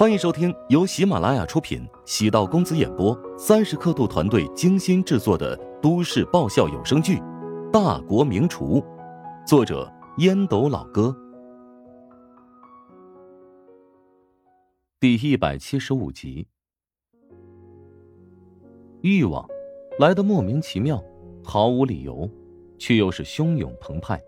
欢迎收听由喜马拉雅出品、喜道公子演播、三十刻度团队精心制作的都市爆笑有声剧《大国名厨》，作者烟斗老哥，第一百七十五集。欲望来的莫名其妙，毫无理由，却又是汹涌澎湃。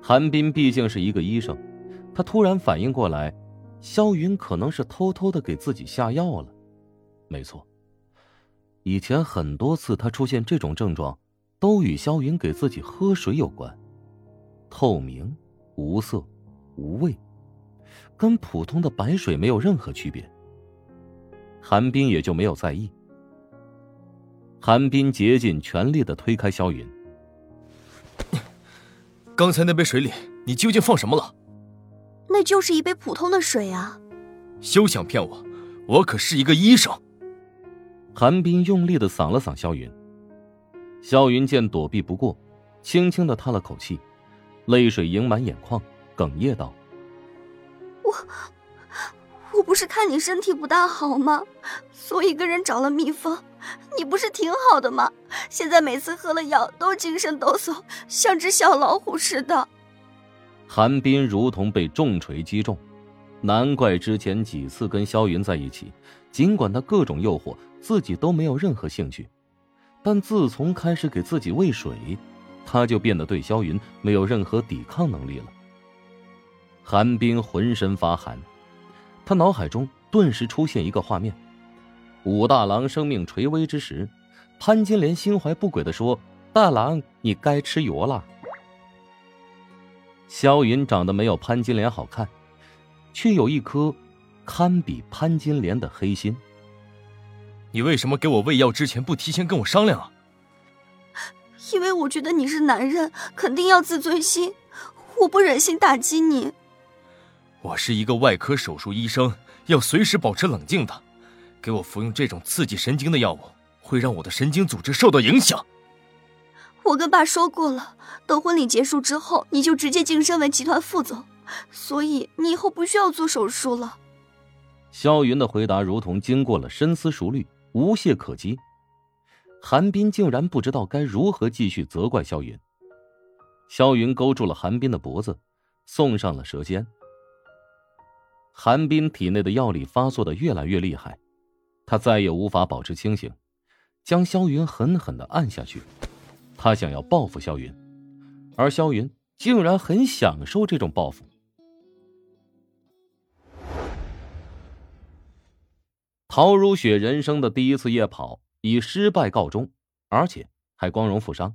韩冰毕竟是一个医生，他突然反应过来。萧云可能是偷偷的给自己下药了，没错。以前很多次他出现这种症状，都与萧云给自己喝水有关。透明、无色、无味，跟普通的白水没有任何区别。韩冰也就没有在意。韩冰竭尽全力的推开萧云。刚才那杯水里，你究竟放什么了？那就是一杯普通的水啊！休想骗我，我可是一个医生。韩冰用力的搡了搡萧云。萧云见躲避不过，轻轻的叹了口气，泪水盈满眼眶，哽咽道：“我，我不是看你身体不大好吗？所以跟人找了秘方。你不是挺好的吗？现在每次喝了药都精神抖擞，像只小老虎似的。”韩冰如同被重锤击中，难怪之前几次跟萧云在一起，尽管他各种诱惑，自己都没有任何兴趣。但自从开始给自己喂水，他就变得对萧云没有任何抵抗能力了。韩冰浑身发寒，他脑海中顿时出现一个画面：武大郎生命垂危之时，潘金莲心怀不轨的说：“大郎，你该吃药了。”萧云长得没有潘金莲好看，却有一颗堪比潘金莲的黑心。你为什么给我喂药之前不提前跟我商量啊？因为我觉得你是男人，肯定要自尊心，我不忍心打击你。我是一个外科手术医生，要随时保持冷静的。给我服用这种刺激神经的药物，会让我的神经组织受到影响。我跟爸说过了，等婚礼结束之后，你就直接晋升为集团副总，所以你以后不需要做手术了。萧云的回答如同经过了深思熟虑，无懈可击。韩冰竟然不知道该如何继续责怪萧云。萧云勾住了韩冰的脖子，送上了舌尖。韩冰体内的药力发作的越来越厉害，他再也无法保持清醒，将萧云狠狠的按下去。他想要报复萧云，而萧云竟然很享受这种报复。陶如雪人生的第一次夜跑以失败告终，而且还光荣负伤。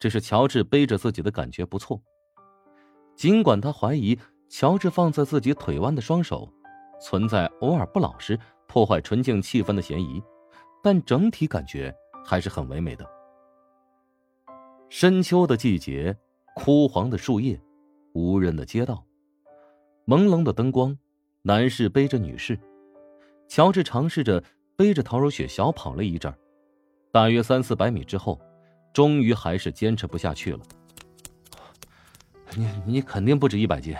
只是乔治背着自己的感觉不错，尽管他怀疑乔治放在自己腿弯的双手存在偶尔不老实、破坏纯净气氛的嫌疑，但整体感觉还是很唯美的。深秋的季节，枯黄的树叶，无人的街道，朦胧的灯光，男士背着女士，乔治尝试着背着陶如雪小跑了一阵大约三四百米之后，终于还是坚持不下去了。你你肯定不止一百斤。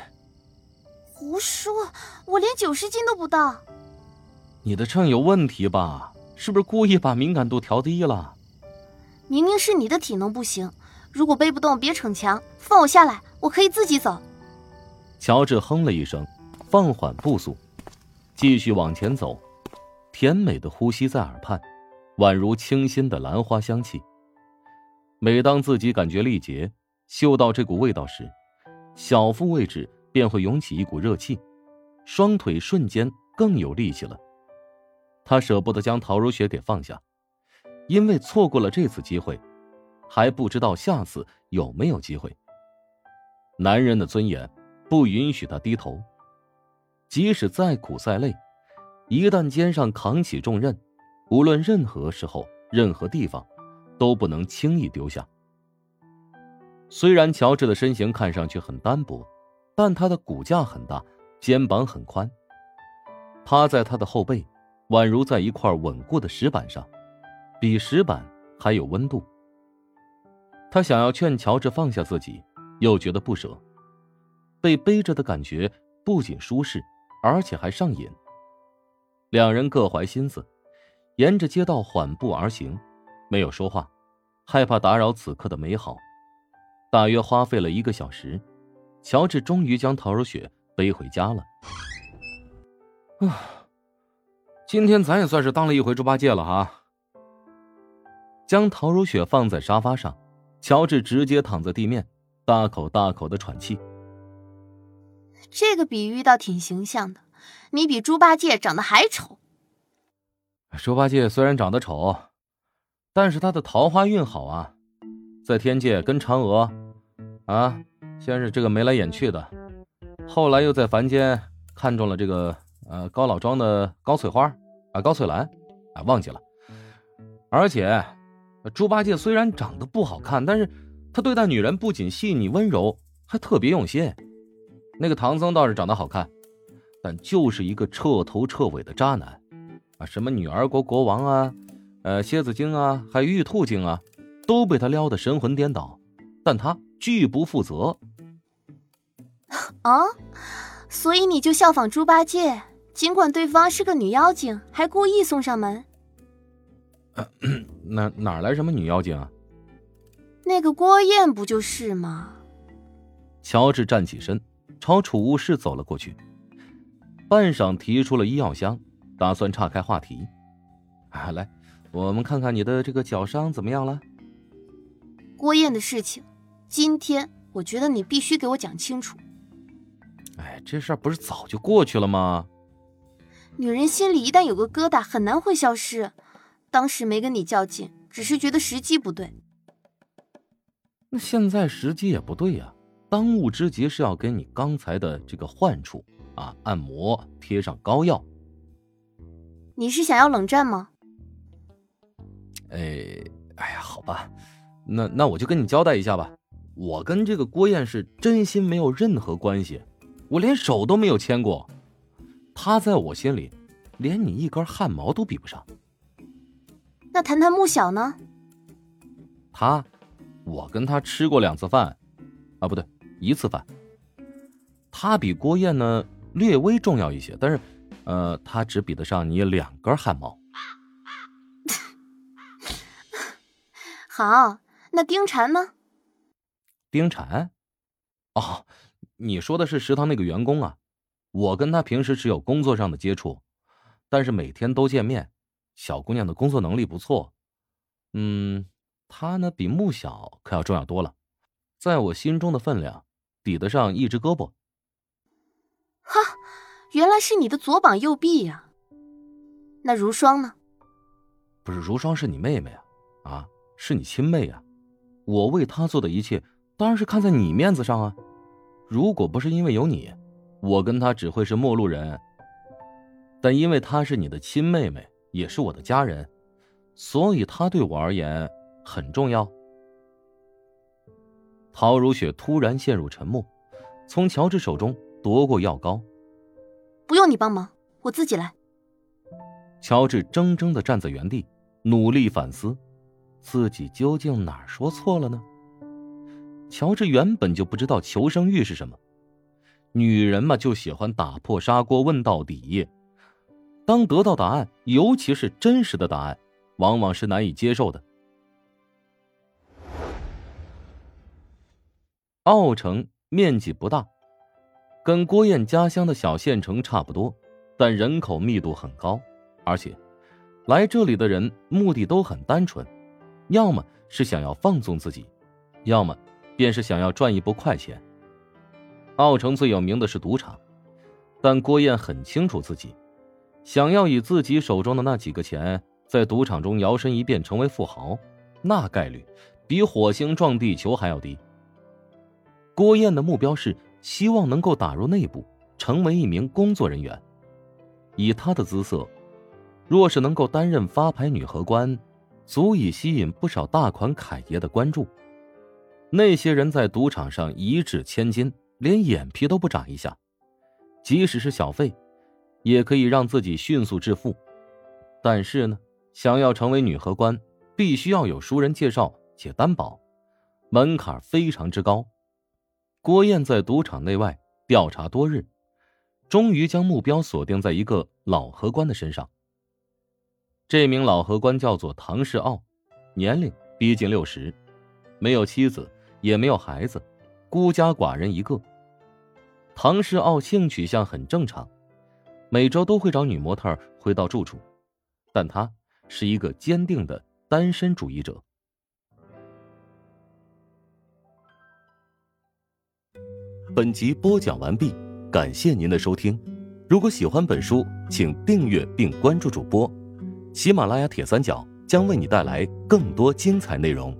胡说，我连九十斤都不到。你的秤有问题吧？是不是故意把敏感度调低了？明明是你的体能不行。如果背不动，别逞强，放我下来，我可以自己走。乔治哼了一声，放缓步速，继续往前走。甜美的呼吸在耳畔，宛如清新的兰花香气。每当自己感觉力竭，嗅到这股味道时，小腹位置便会涌起一股热气，双腿瞬间更有力气了。他舍不得将陶如雪给放下，因为错过了这次机会。还不知道下次有没有机会。男人的尊严不允许他低头，即使再苦再累，一旦肩上扛起重任，无论任何时候、任何地方，都不能轻易丢下。虽然乔治的身形看上去很单薄，但他的骨架很大，肩膀很宽。趴在他的后背，宛如在一块稳固的石板上，比石板还有温度。他想要劝乔治放下自己，又觉得不舍。被背着的感觉不仅舒适，而且还上瘾。两人各怀心思，沿着街道缓步而行，没有说话，害怕打扰此刻的美好。大约花费了一个小时，乔治终于将陶如雪背回家了。啊，今天咱也算是当了一回猪八戒了哈。将陶如雪放在沙发上，乔治直接躺在地面，大口大口的喘气。这个比喻倒挺形象的，你比猪八戒长得还丑。猪八戒虽然长得丑，但是他的桃花运好啊，在天界跟嫦娥，啊，先是这个眉来眼去的，后来又在凡间看中了这个呃高老庄的高翠花啊高翠兰啊忘记了，而且。猪八戒虽然长得不好看，但是他对待女人不仅细腻温柔，还特别用心。那个唐僧倒是长得好看，但就是一个彻头彻尾的渣男啊！什么女儿国国王啊，呃，蝎子精啊，还有玉兔精啊，都被他撩得神魂颠倒，但他拒不负责。啊，所以你就效仿猪八戒，尽管对方是个女妖精，还故意送上门。哪哪来什么女妖精啊？那个郭燕不就是吗？乔治站起身，朝储物室走了过去，半晌提出了医药箱，打算岔开话题。啊，来，我们看看你的这个脚伤怎么样了？郭燕的事情，今天我觉得你必须给我讲清楚。哎，这事儿不是早就过去了吗？女人心里一旦有个疙瘩，很难会消失。当时没跟你较劲，只是觉得时机不对。那现在时机也不对呀，当务之急是要给你刚才的这个患处啊按摩，贴上膏药。你是想要冷战吗？哎，哎呀，好吧，那那我就跟你交代一下吧，我跟这个郭燕是真心没有任何关系，我连手都没有牵过，她在我心里，连你一根汗毛都比不上。那谈谈穆小呢？他，我跟他吃过两次饭，啊，不对，一次饭。他比郭燕呢略微重要一些，但是，呃，他只比得上你两根汗毛。好，那丁婵呢？丁婵？哦，你说的是食堂那个员工啊？我跟他平时只有工作上的接触，但是每天都见面。小姑娘的工作能力不错，嗯，她呢比穆小可要重要多了，在我心中的分量，抵得上一只胳膊。哈，原来是你的左膀右臂呀。那如霜呢？不是如霜是你妹妹啊，啊，是你亲妹啊。我为她做的一切，当然是看在你面子上啊。如果不是因为有你，我跟她只会是陌路人。但因为她是你的亲妹妹。也是我的家人，所以他对我而言很重要。陶如雪突然陷入沉默，从乔治手中夺过药膏。不用你帮忙，我自己来。乔治怔怔的站在原地，努力反思，自己究竟哪儿说错了呢？乔治原本就不知道求生欲是什么，女人嘛就喜欢打破砂锅问到底。当得到答案，尤其是真实的答案，往往是难以接受的。奥城面积不大，跟郭燕家乡的小县城差不多，但人口密度很高，而且来这里的人目的都很单纯，要么是想要放纵自己，要么便是想要赚一波快钱。奥城最有名的是赌场，但郭燕很清楚自己。想要以自己手中的那几个钱在赌场中摇身一变成为富豪，那概率比火星撞地球还要低。郭燕的目标是希望能够打入内部，成为一名工作人员。以她的姿色，若是能够担任发牌女荷官，足以吸引不少大款凯爷的关注。那些人在赌场上一掷千金，连眼皮都不眨一下，即使是小费。也可以让自己迅速致富，但是呢，想要成为女荷官，必须要有熟人介绍且担保，门槛非常之高。郭燕在赌场内外调查多日，终于将目标锁定在一个老河官的身上。这名老河官叫做唐世傲，年龄逼近六十，没有妻子，也没有孩子，孤家寡人一个。唐世傲性取向很正常，每周都会找女模特回到住处，但他是一个坚定的单身主义者。本集播讲完毕，感谢您的收听。如果喜欢本书，请订阅并关注主播。喜马拉雅铁三角将为你带来更多精彩内容。